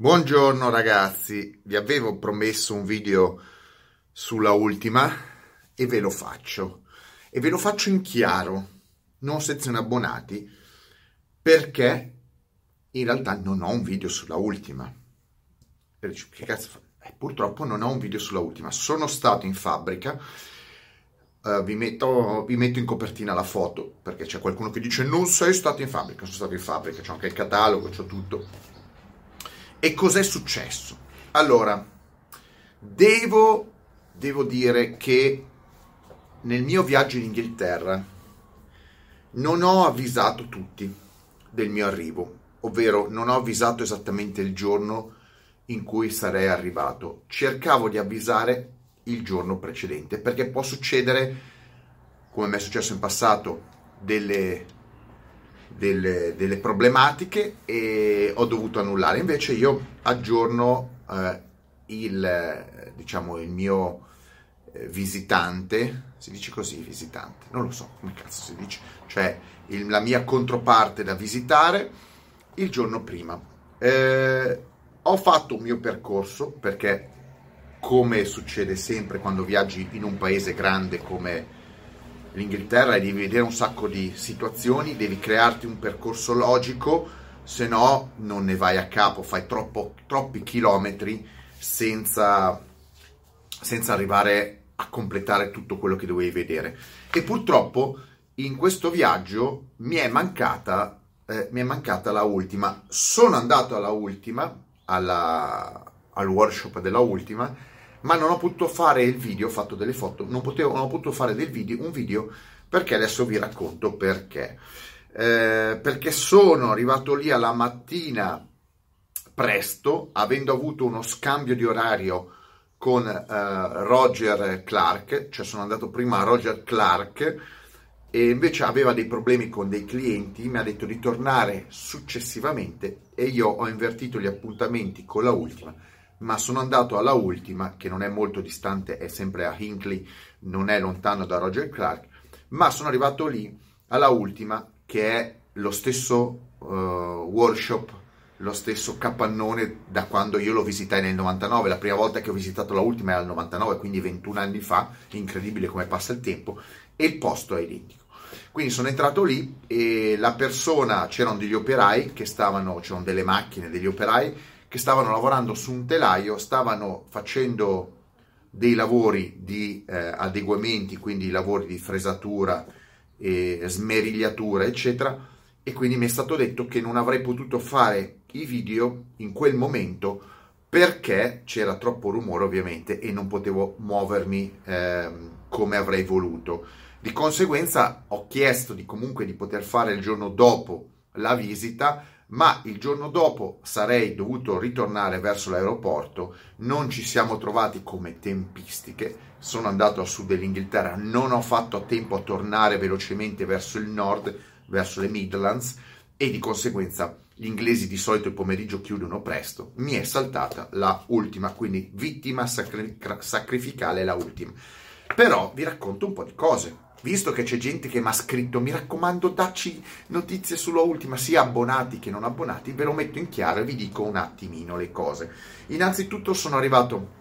Buongiorno ragazzi, vi avevo promesso un video sulla ultima e ve lo faccio. E ve lo faccio in chiaro, non sezione abbonati, perché in realtà non ho un video sulla ultima. Che cazzo fa? Eh, purtroppo non ho un video sulla ultima. Sono stato in fabbrica, uh, vi, metto, vi metto in copertina la foto, perché c'è qualcuno che dice non sei stato in fabbrica. Sono stato in fabbrica, c'ho anche il catalogo, c'ho tutto e cos'è successo? Allora, devo, devo dire che nel mio viaggio in Inghilterra non ho avvisato tutti del mio arrivo, ovvero non ho avvisato esattamente il giorno in cui sarei arrivato. Cercavo di avvisare il giorno precedente perché può succedere, come mi è successo in passato, delle delle, delle, problematiche e ho dovuto annullare. Invece io aggiorno eh, il, diciamo, il mio eh, visitante, si dice così visitante, non lo so come cazzo si dice, cioè il, la mia controparte da visitare il giorno prima. Eh, ho fatto un mio percorso perché come succede sempre quando viaggi in un paese grande come l'Inghilterra e devi vedere un sacco di situazioni, devi crearti un percorso logico, se no non ne vai a capo, fai troppo, troppi chilometri senza, senza arrivare a completare tutto quello che dovevi vedere. E purtroppo in questo viaggio mi è mancata, eh, mi è mancata la ultima. Sono andato alla ultima, alla, al workshop della ultima, ma non ho potuto fare il video, ho fatto delle foto, non, potevo, non ho potuto fare video, un video perché adesso vi racconto perché. Eh, perché sono arrivato lì alla mattina presto, avendo avuto uno scambio di orario con eh, Roger Clark, cioè sono andato prima a Roger Clark e invece aveva dei problemi con dei clienti, mi ha detto di tornare successivamente e io ho invertito gli appuntamenti con la ultima ma sono andato alla ultima, che non è molto distante, è sempre a Hinkley, non è lontano da Roger Clark, ma sono arrivato lì alla ultima, che è lo stesso uh, workshop, lo stesso capannone da quando io lo visitai nel 99, la prima volta che ho visitato la ultima era nel 99, quindi 21 anni fa, incredibile come passa il tempo, e il posto è identico. Quindi sono entrato lì e la persona, c'erano degli operai che stavano, c'erano delle macchine, degli operai che stavano lavorando su un telaio, stavano facendo dei lavori di eh, adeguamenti, quindi lavori di fresatura e smerigliatura, eccetera, e quindi mi è stato detto che non avrei potuto fare i video in quel momento perché c'era troppo rumore ovviamente e non potevo muovermi eh, come avrei voluto. Di conseguenza ho chiesto di comunque di poter fare il giorno dopo la visita ma il giorno dopo sarei dovuto ritornare verso l'aeroporto, non ci siamo trovati come tempistiche, sono andato a sud dell'Inghilterra, non ho fatto tempo a tornare velocemente verso il nord, verso le Midlands. E di conseguenza gli inglesi di solito il pomeriggio chiudono presto, mi è saltata la ultima, quindi vittima sacri- sacrificale la ultima. Però vi racconto un po' di cose visto che c'è gente che mi ha scritto, mi raccomando, dacci notizie sulla ultima, sia abbonati che non abbonati, ve lo metto in chiaro e vi dico un attimino le cose. Innanzitutto sono arrivato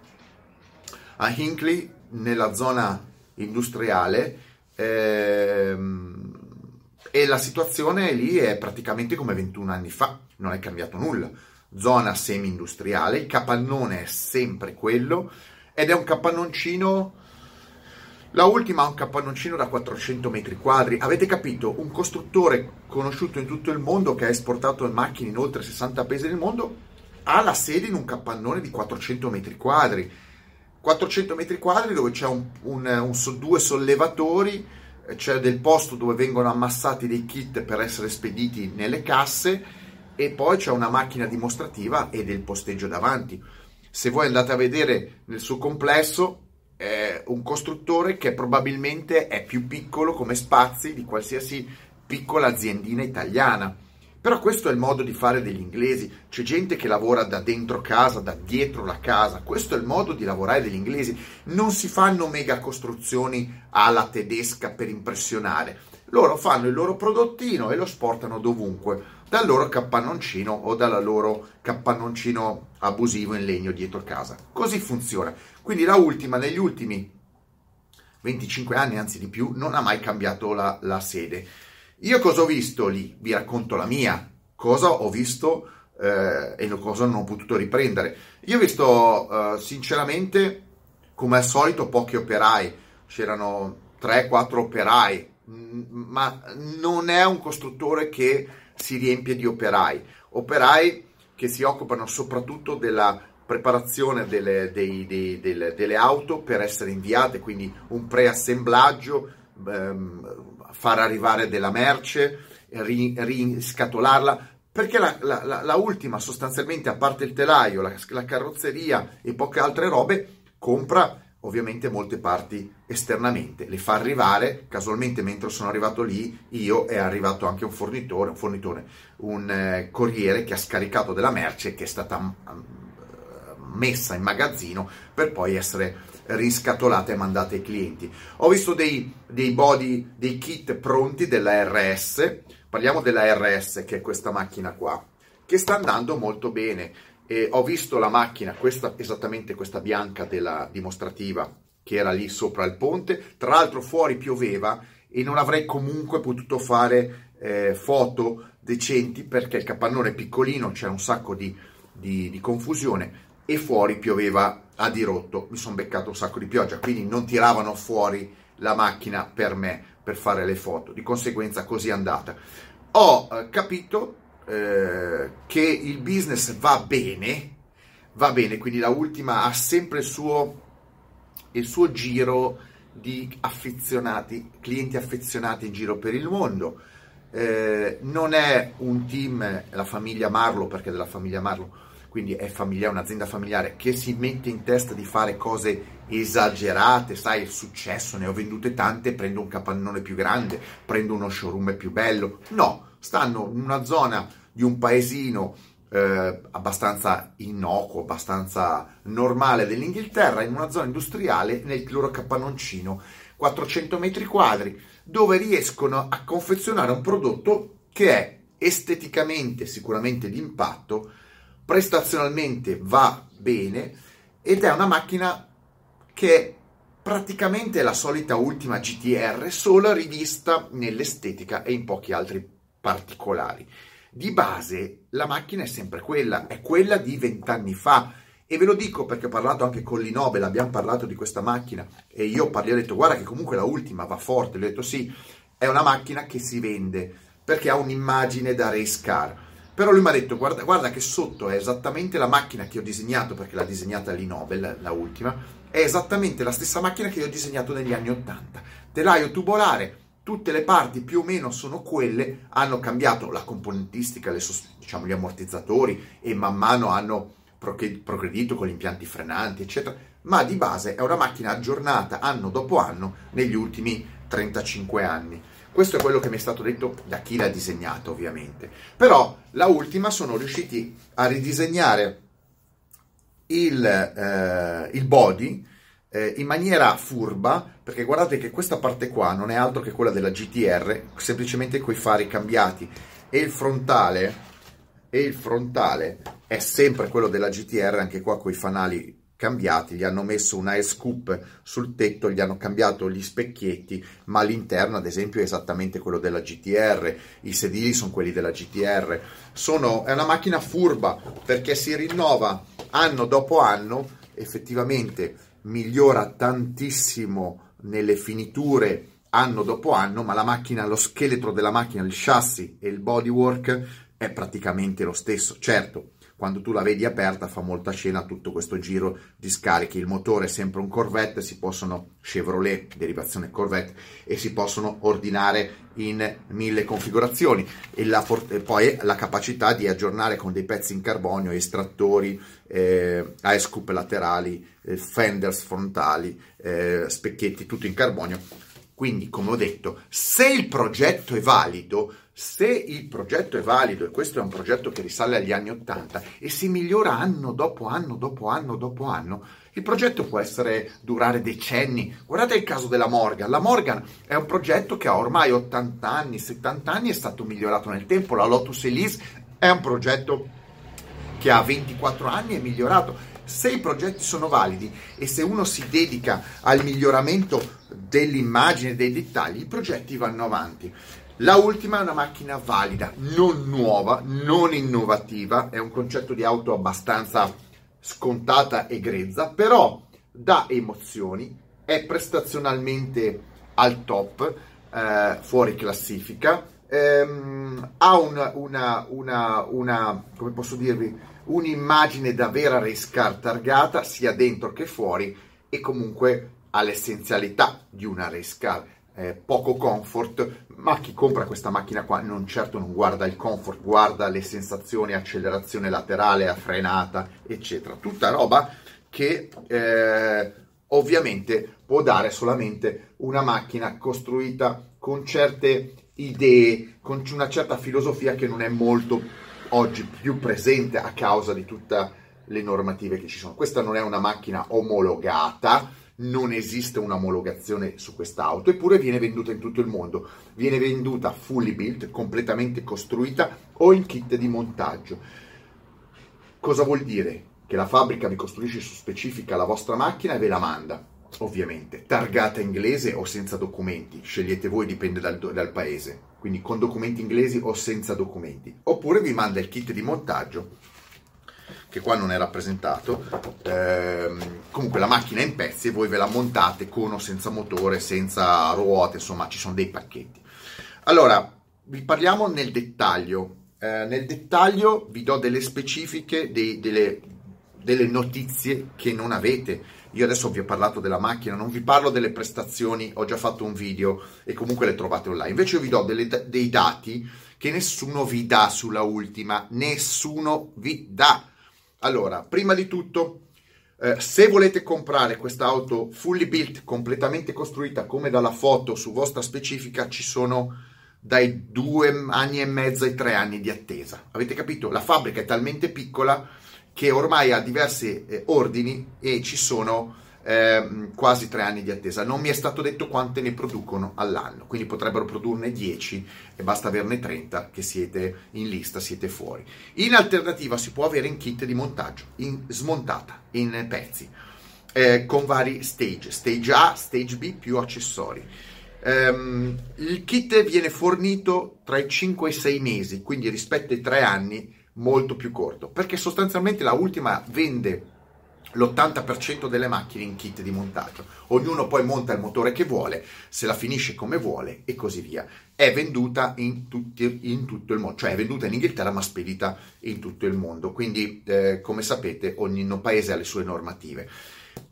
a Hinkley, nella zona industriale, ehm, e la situazione lì è praticamente come 21 anni fa, non è cambiato nulla. Zona semi-industriale, il capannone è sempre quello, ed è un capannoncino la ultima ha un cappannoncino da 400 metri quadri. Avete capito? Un costruttore conosciuto in tutto il mondo che ha esportato macchine in oltre 60 paesi del mondo ha la sede in un capannone di 400 metri quadri. 400 metri quadri dove c'è un, un, un, due sollevatori, c'è del posto dove vengono ammassati dei kit per essere spediti nelle casse e poi c'è una macchina dimostrativa e del posteggio davanti. Se voi andate a vedere nel suo complesso, eh, un costruttore che probabilmente è più piccolo come spazi di qualsiasi piccola aziendina italiana. Però questo è il modo di fare degli inglesi. C'è gente che lavora da dentro casa, da dietro la casa. Questo è il modo di lavorare degli inglesi. Non si fanno mega costruzioni alla tedesca per impressionare. Loro fanno il loro prodottino e lo sportano dovunque. dal loro cappannoncino o dal loro cappannoncino abusivo in legno dietro casa. Così funziona. Quindi la ultima, negli ultimi 25 anni, anzi di più, non ha mai cambiato la, la sede. Io cosa ho visto lì? Vi racconto la mia. Cosa ho visto eh, e cosa non ho potuto riprendere. Io ho visto eh, sinceramente, come al solito, pochi operai. C'erano 3-4 operai, ma non è un costruttore che si riempie di operai. Operai che si occupano soprattutto della preparazione delle, dei, dei, delle, delle auto per essere inviate, quindi un preassemblaggio, ehm, far arrivare della merce, riscatolarla, perché la, la, la, ultima sostanzialmente, a parte il telaio, la, la carrozzeria e poche altre robe, compra ovviamente molte parti esternamente, le fa arrivare, casualmente mentre sono arrivato lì io è arrivato anche un fornitore, un, fornitore, un eh, corriere che ha scaricato della merce che è stata um, messa in magazzino per poi essere riscatolata e mandata ai clienti. Ho visto dei, dei body, dei kit pronti della RS, parliamo della RS che è questa macchina qua, che sta andando molto bene. E ho visto la macchina, questa, esattamente questa bianca della dimostrativa, che era lì sopra il ponte, tra l'altro fuori pioveva e non avrei comunque potuto fare eh, foto decenti perché il capannone è piccolino, c'era un sacco di, di, di confusione e fuori pioveva a dirotto, mi sono beccato un sacco di pioggia, quindi non tiravano fuori la macchina per me per fare le foto, di conseguenza così è andata. Ho eh, capito eh, che il business va bene, va bene, quindi la ultima ha sempre il suo, il suo giro di affezionati, clienti affezionati in giro per il mondo. Eh, non è un team, la famiglia Marlo, perché della famiglia Marlo quindi è familiare, un'azienda familiare che si mette in testa di fare cose esagerate, sai, il successo, ne ho vendute tante, prendo un capannone più grande, prendo uno showroom più bello. No, stanno in una zona di un paesino eh, abbastanza innocuo, abbastanza normale dell'Inghilterra, in una zona industriale nel loro capannoncino, 400 metri quadri, dove riescono a confezionare un prodotto che è esteticamente sicuramente d'impatto, prestazionalmente va bene ed è una macchina che praticamente è la solita ultima GTR, solo rivista nell'estetica e in pochi altri particolari. Di base la macchina è sempre quella, è quella di vent'anni fa. E ve lo dico perché ho parlato anche con l'Inobel, abbiamo parlato di questa macchina e io parli, ho detto guarda che comunque la ultima va forte, gli ho detto sì, è una macchina che si vende perché ha un'immagine da race car però lui mi ha detto, guarda, guarda, che sotto è esattamente la macchina che ho disegnato, perché l'ha disegnata l'Inobel, la ultima, è esattamente la stessa macchina che io ho disegnato negli anni 80. Telaio tubolare, tutte le parti più o meno sono quelle, hanno cambiato la componentistica, le, diciamo, gli ammortizzatori e man mano hanno progredito con gli impianti frenanti, eccetera, ma di base è una macchina aggiornata anno dopo anno negli ultimi 35 anni. Questo è quello che mi è stato detto da chi l'ha disegnato, ovviamente. Però la ultima sono riusciti a ridisegnare il, eh, il body eh, in maniera furba, perché guardate che questa parte qua non è altro che quella della GTR, semplicemente coi fari cambiati e il frontale e il frontale è sempre quello della GTR, anche qua con i fanali cambiati, gli hanno messo un air scoop sul tetto, gli hanno cambiato gli specchietti, ma l'interno ad esempio è esattamente quello della GTR, i sedili sono quelli della GTR, sono, è una macchina furba perché si rinnova anno dopo anno, effettivamente migliora tantissimo nelle finiture anno dopo anno, ma la macchina, lo scheletro della macchina, il chassis e il bodywork è praticamente lo stesso. Certo, quando tu la vedi aperta fa molta scena tutto questo giro di scarichi. Il motore è sempre un Corvette, si possono Chevrolet, derivazione Corvette, e si possono ordinare in mille configurazioni. E, la, e poi la capacità di aggiornare con dei pezzi in carbonio, estrattori, eh, ice scoop laterali, eh, fenders frontali, eh, specchietti, tutto in carbonio Quindi, come ho detto, se il progetto è valido, se il progetto è valido, e questo è un progetto che risale agli anni 80 e si migliora anno dopo anno dopo anno dopo anno, il progetto può essere durare decenni. Guardate il caso della Morgan. La Morgan è un progetto che ha ormai 80 anni, 70 anni, è stato migliorato nel tempo. La Lotus Elise è un progetto che ha 24 anni e migliorato. Se i progetti sono validi e se uno si dedica al miglioramento dell'immagine, dei dettagli, i progetti vanno avanti. La ultima è una macchina valida, non nuova, non innovativa, è un concetto di auto abbastanza scontata e grezza, però dà emozioni, è prestazionalmente al top, eh, fuori classifica, ehm, ha una, una, una, una, come posso dirvi, un'immagine da vera race car targata sia dentro che fuori e comunque ha l'essenzialità di una race car. Eh, poco comfort, ma chi compra questa macchina qua non certo non guarda il comfort, guarda le sensazioni, accelerazione laterale, a frenata, eccetera. Tutta roba che eh, ovviamente può dare solamente una macchina costruita con certe idee, con una certa filosofia che non è molto oggi più presente a causa di tutte le normative che ci sono. Questa non è una macchina omologata, non esiste un'omologazione su quest'auto, eppure viene venduta in tutto il mondo. Viene venduta fully built, completamente costruita o in kit di montaggio. Cosa vuol dire? Che la fabbrica vi costruisce su specifica la vostra macchina e ve la manda, ovviamente, targata inglese o senza documenti, scegliete voi, dipende dal, dal paese quindi con documenti inglesi o senza documenti, oppure vi manda il kit di montaggio che qua non è rappresentato. Ehm, comunque la macchina è in pezzi e voi ve la montate con o senza motore, senza ruote, insomma ci sono dei pacchetti. Allora, vi parliamo nel dettaglio. Eh, nel dettaglio vi do delle specifiche, dei, delle, delle notizie che non avete io adesso vi ho parlato della macchina, non vi parlo delle prestazioni, ho già fatto un video e comunque le trovate online. Invece io vi do delle, dei dati che nessuno vi dà sulla ultima, nessuno vi dà. Allora, prima di tutto, eh, se volete comprare questa auto fully built, completamente costruita come dalla foto su vostra specifica, ci sono dai due anni e mezzo ai tre anni di attesa. Avete capito? La fabbrica è talmente piccola che ormai ha diversi eh, ordini e ci sono eh, quasi tre anni di attesa. Non mi è stato detto quante ne producono all'anno, quindi potrebbero produrne 10 e basta averne 30 che siete in lista, siete fuori. In alternativa si può avere in kit di montaggio, in, smontata, in pezzi, eh, con vari stage, stage A, stage B più accessori. Um, il kit viene fornito tra i 5 e i 6 mesi, quindi rispetto ai 3 anni molto più corto, perché sostanzialmente la ultima vende l'80% delle macchine in kit di montaggio. Ognuno poi monta il motore che vuole, se la finisce come vuole e così via. È venduta in, tutti, in tutto il mondo, cioè è venduta in Inghilterra ma spedita in tutto il mondo. Quindi, eh, come sapete, ogni paese ha le sue normative.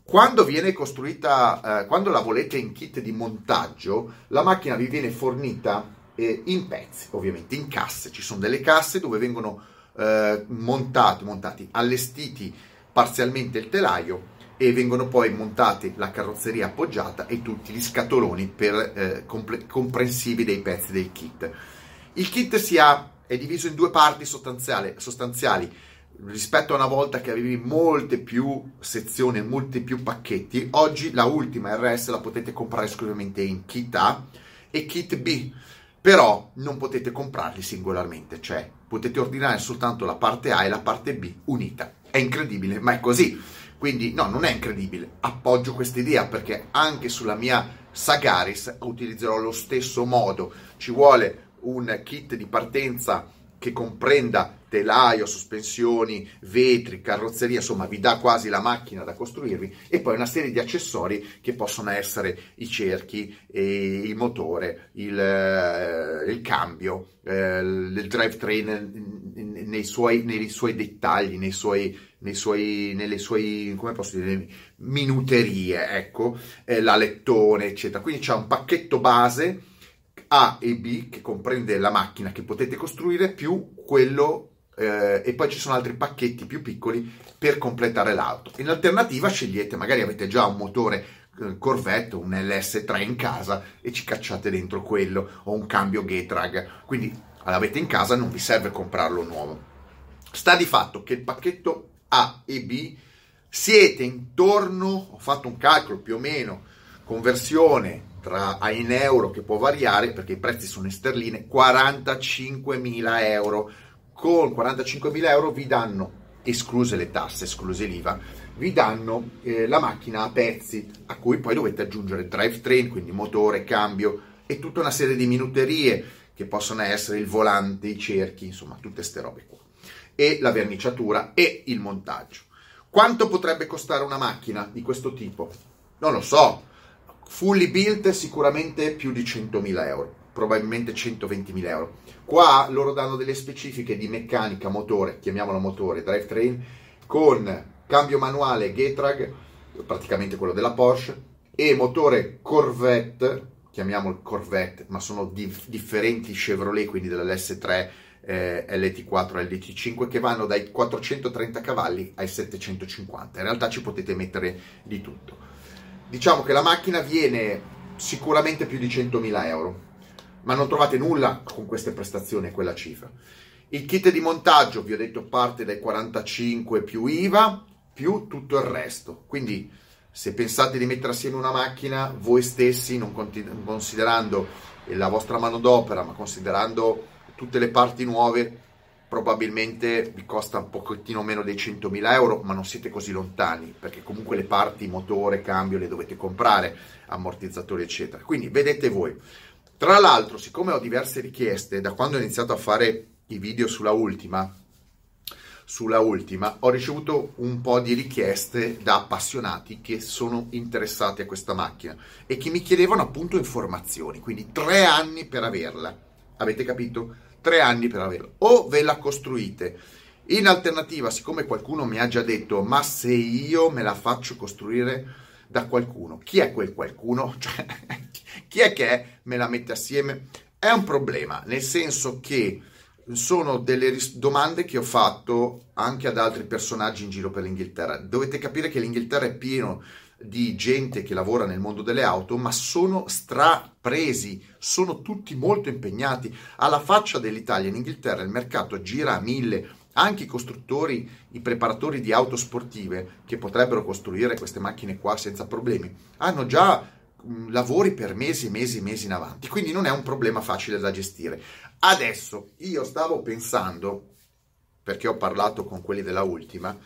Quando viene costruita, eh, quando la volete in kit di montaggio, la macchina vi viene fornita eh, in pezzi, ovviamente in casse. Ci sono delle casse dove vengono eh, montati, montati, allestiti parzialmente il telaio e vengono poi montati la carrozzeria appoggiata e tutti gli scatoloni per, eh, comple- comprensivi dei pezzi del kit. Il kit si ha, è diviso in due parti sostanziali, sostanziali rispetto a una volta che avevi molte più sezioni, molti più pacchetti, oggi la ultima RS la potete comprare esclusivamente in kit A e kit B però non potete comprarli singolarmente, cioè potete ordinare soltanto la parte A e la parte B unita. È incredibile, ma è così. Quindi no, non è incredibile, appoggio questa idea perché anche sulla mia Sagaris utilizzerò lo stesso modo. Ci vuole un kit di partenza che comprenda telaio, sospensioni, vetri, carrozzeria, insomma vi dà quasi la macchina da costruirvi e poi una serie di accessori che possono essere i cerchi, il motore, il, eh, il cambio, eh, il drivetrain nei suoi, nei suoi dettagli, nei suoi, nei suoi, nelle sue, come posso dire, minuterie, ecco, eh, l'alettone, eccetera. Quindi c'è un pacchetto base a e B che comprende la macchina che potete costruire più quello eh, e poi ci sono altri pacchetti più piccoli per completare l'auto. In alternativa scegliete, magari avete già un motore eh, Corvette, un LS3 in casa e ci cacciate dentro quello o un cambio Getrag. Quindi l'avete in casa, non vi serve comprarlo nuovo. Sta di fatto che il pacchetto A e B siete intorno, ho fatto un calcolo più o meno, conversione tra in euro che può variare perché i prezzi sono in sterline, 45.000 euro. Con 45.000 euro vi danno, escluse le tasse, escluse l'IVA, vi danno eh, la macchina a pezzi a cui poi dovete aggiungere drivetrain, quindi motore, cambio e tutta una serie di minuterie che possono essere il volante, i cerchi, insomma tutte queste robe qua. E la verniciatura e il montaggio. Quanto potrebbe costare una macchina di questo tipo? Non lo so, fully built sicuramente più di 100.000 euro, probabilmente 120.000 euro. Qua loro danno delle specifiche di meccanica, motore, chiamiamolo motore, drivetrain, con cambio manuale Getrag, praticamente quello della Porsche, e motore Corvette, chiamiamolo Corvette, ma sono dif- differenti Chevrolet, quindi dell'S3, eh, LT4 e LT5, che vanno dai 430 cavalli ai 750. In realtà ci potete mettere di tutto. Diciamo che la macchina viene sicuramente più di 100.000 euro, ma non trovate nulla con queste prestazioni e quella cifra. Il kit di montaggio, vi ho detto, parte dai 45 più IVA, più tutto il resto. Quindi se pensate di mettere assieme una macchina, voi stessi, non considerando la vostra manodopera, ma considerando tutte le parti nuove, probabilmente vi costa un pochettino meno dei 100.000 euro, ma non siete così lontani, perché comunque le parti, motore, cambio, le dovete comprare, ammortizzatori, eccetera. Quindi vedete voi. Tra l'altro, siccome ho diverse richieste, da quando ho iniziato a fare i video sulla ultima, sulla ultima, ho ricevuto un po' di richieste da appassionati che sono interessati a questa macchina e che mi chiedevano appunto informazioni, quindi tre anni per averla. Avete capito? Tre anni per averla. O ve la costruite. In alternativa, siccome qualcuno mi ha già detto, ma se io me la faccio costruire da qualcuno, chi è quel qualcuno? Cioè, chi è che me la mette assieme? È un problema, nel senso che sono delle ris- domande che ho fatto anche ad altri personaggi in giro per l'Inghilterra. Dovete capire che l'Inghilterra è pieno di gente che lavora nel mondo delle auto, ma sono strapresi, sono tutti molto impegnati. Alla faccia dell'Italia in Inghilterra il mercato gira a mille. Anche i costruttori, i preparatori di auto sportive che potrebbero costruire queste macchine qua senza problemi, hanno già lavori per mesi e mesi e mesi in avanti, quindi non è un problema facile da gestire. Adesso io stavo pensando, perché ho parlato con quelli della ultima,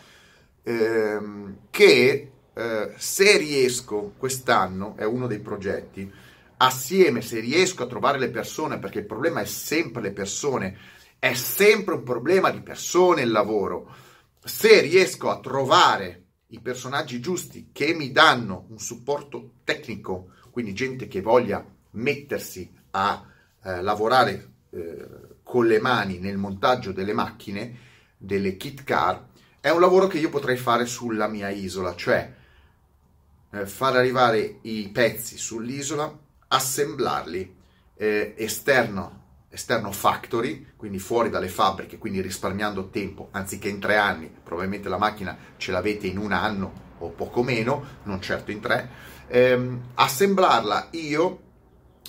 ehm, che eh, se riesco quest'anno, è uno dei progetti, assieme, se riesco a trovare le persone, perché il problema è sempre le persone, è sempre un problema di persone il lavoro, se riesco a trovare i personaggi giusti che mi danno un supporto tecnico, quindi gente che voglia mettersi a eh, lavorare eh, con le mani nel montaggio delle macchine, delle kit car, è un lavoro che io potrei fare sulla mia isola, cioè eh, far arrivare i pezzi sull'isola, assemblarli eh, esterno esterno factory, quindi fuori dalle fabbriche, quindi risparmiando tempo, anziché in tre anni, probabilmente la macchina ce l'avete in un anno o poco meno, non certo in tre, ehm, assemblarla io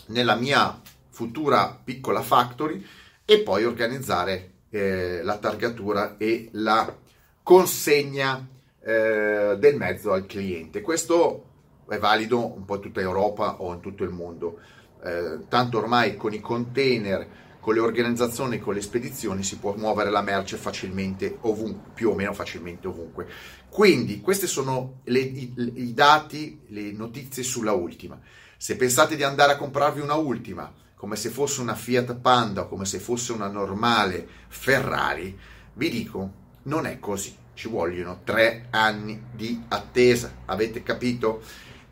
nella mia futura piccola factory e poi organizzare eh, la targatura e la consegna eh, del mezzo al cliente. Questo è valido un po' in tutta Europa o in tutto il mondo eh, tanto ormai con i container, con le organizzazioni, con le spedizioni si può muovere la merce facilmente ovunque, più o meno facilmente ovunque. Quindi questi sono le, i, i dati, le notizie sulla ultima. Se pensate di andare a comprarvi una ultima, come se fosse una Fiat Panda come se fosse una normale Ferrari, vi dico, non è così. Ci vogliono tre anni di attesa, avete capito?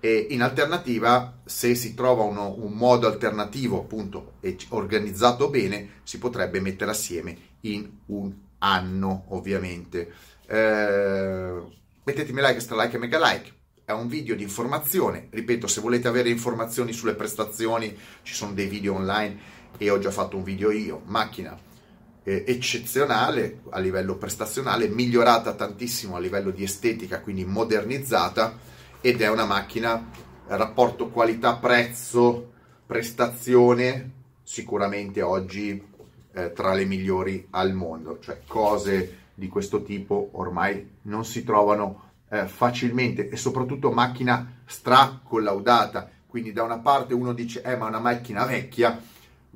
E in alternativa, se si trova uno, un modo alternativo, appunto, e organizzato bene, si potrebbe mettere assieme in un anno, ovviamente. Eh, mettetemi like, stra like e mega like. È un video di informazione. Ripeto, se volete avere informazioni sulle prestazioni, ci sono dei video online e ho già fatto un video io. Macchina eh, eccezionale a livello prestazionale, migliorata tantissimo a livello di estetica, quindi modernizzata ed è una macchina rapporto qualità-prezzo, prestazione, sicuramente oggi eh, tra le migliori al mondo, cioè cose di questo tipo ormai non si trovano eh, facilmente e soprattutto macchina stra collaudata, quindi da una parte uno dice eh ma è una macchina vecchia,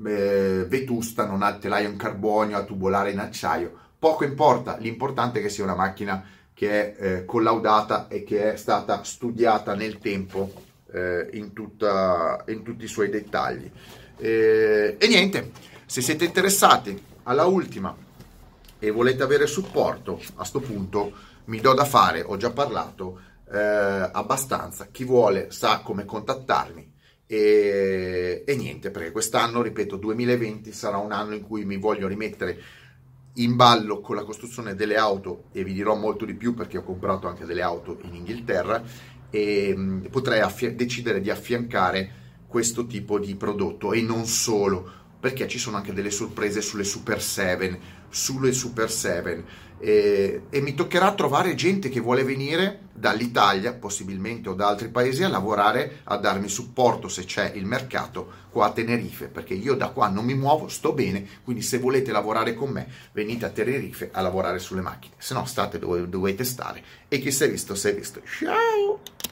eh, vetusta, non ha telaio in carbonio, ha tubolare in acciaio, poco importa, l'importante è che sia una macchina che è eh, collaudata e che è stata studiata nel tempo eh, in, tutta, in, tutti i suoi dettagli. Eh, e niente, se siete interessati alla ultima e volete avere supporto, a questo punto mi do da fare, ho già parlato eh, abbastanza, chi vuole sa come contattarmi. E, e niente, perché quest'anno, ripeto, 2020 sarà un anno in cui mi voglio rimettere in ballo con la costruzione delle auto e vi dirò molto di più perché ho comprato anche delle auto in Inghilterra e mh, potrei affia- decidere di affiancare questo tipo di prodotto e non solo perché ci sono anche delle sorprese sulle Super 7 sulle Super 7 e, e, mi toccherà trovare gente che vuole venire dall'Italia, possibilmente o da altri paesi, a lavorare, a darmi supporto se c'è il mercato qua a Tenerife, perché io da qua non mi muovo, sto bene, quindi se volete lavorare con me venite a Tenerife a lavorare sulle macchine, se no state dove dovete stare e chi si è visto si è visto. Ciao!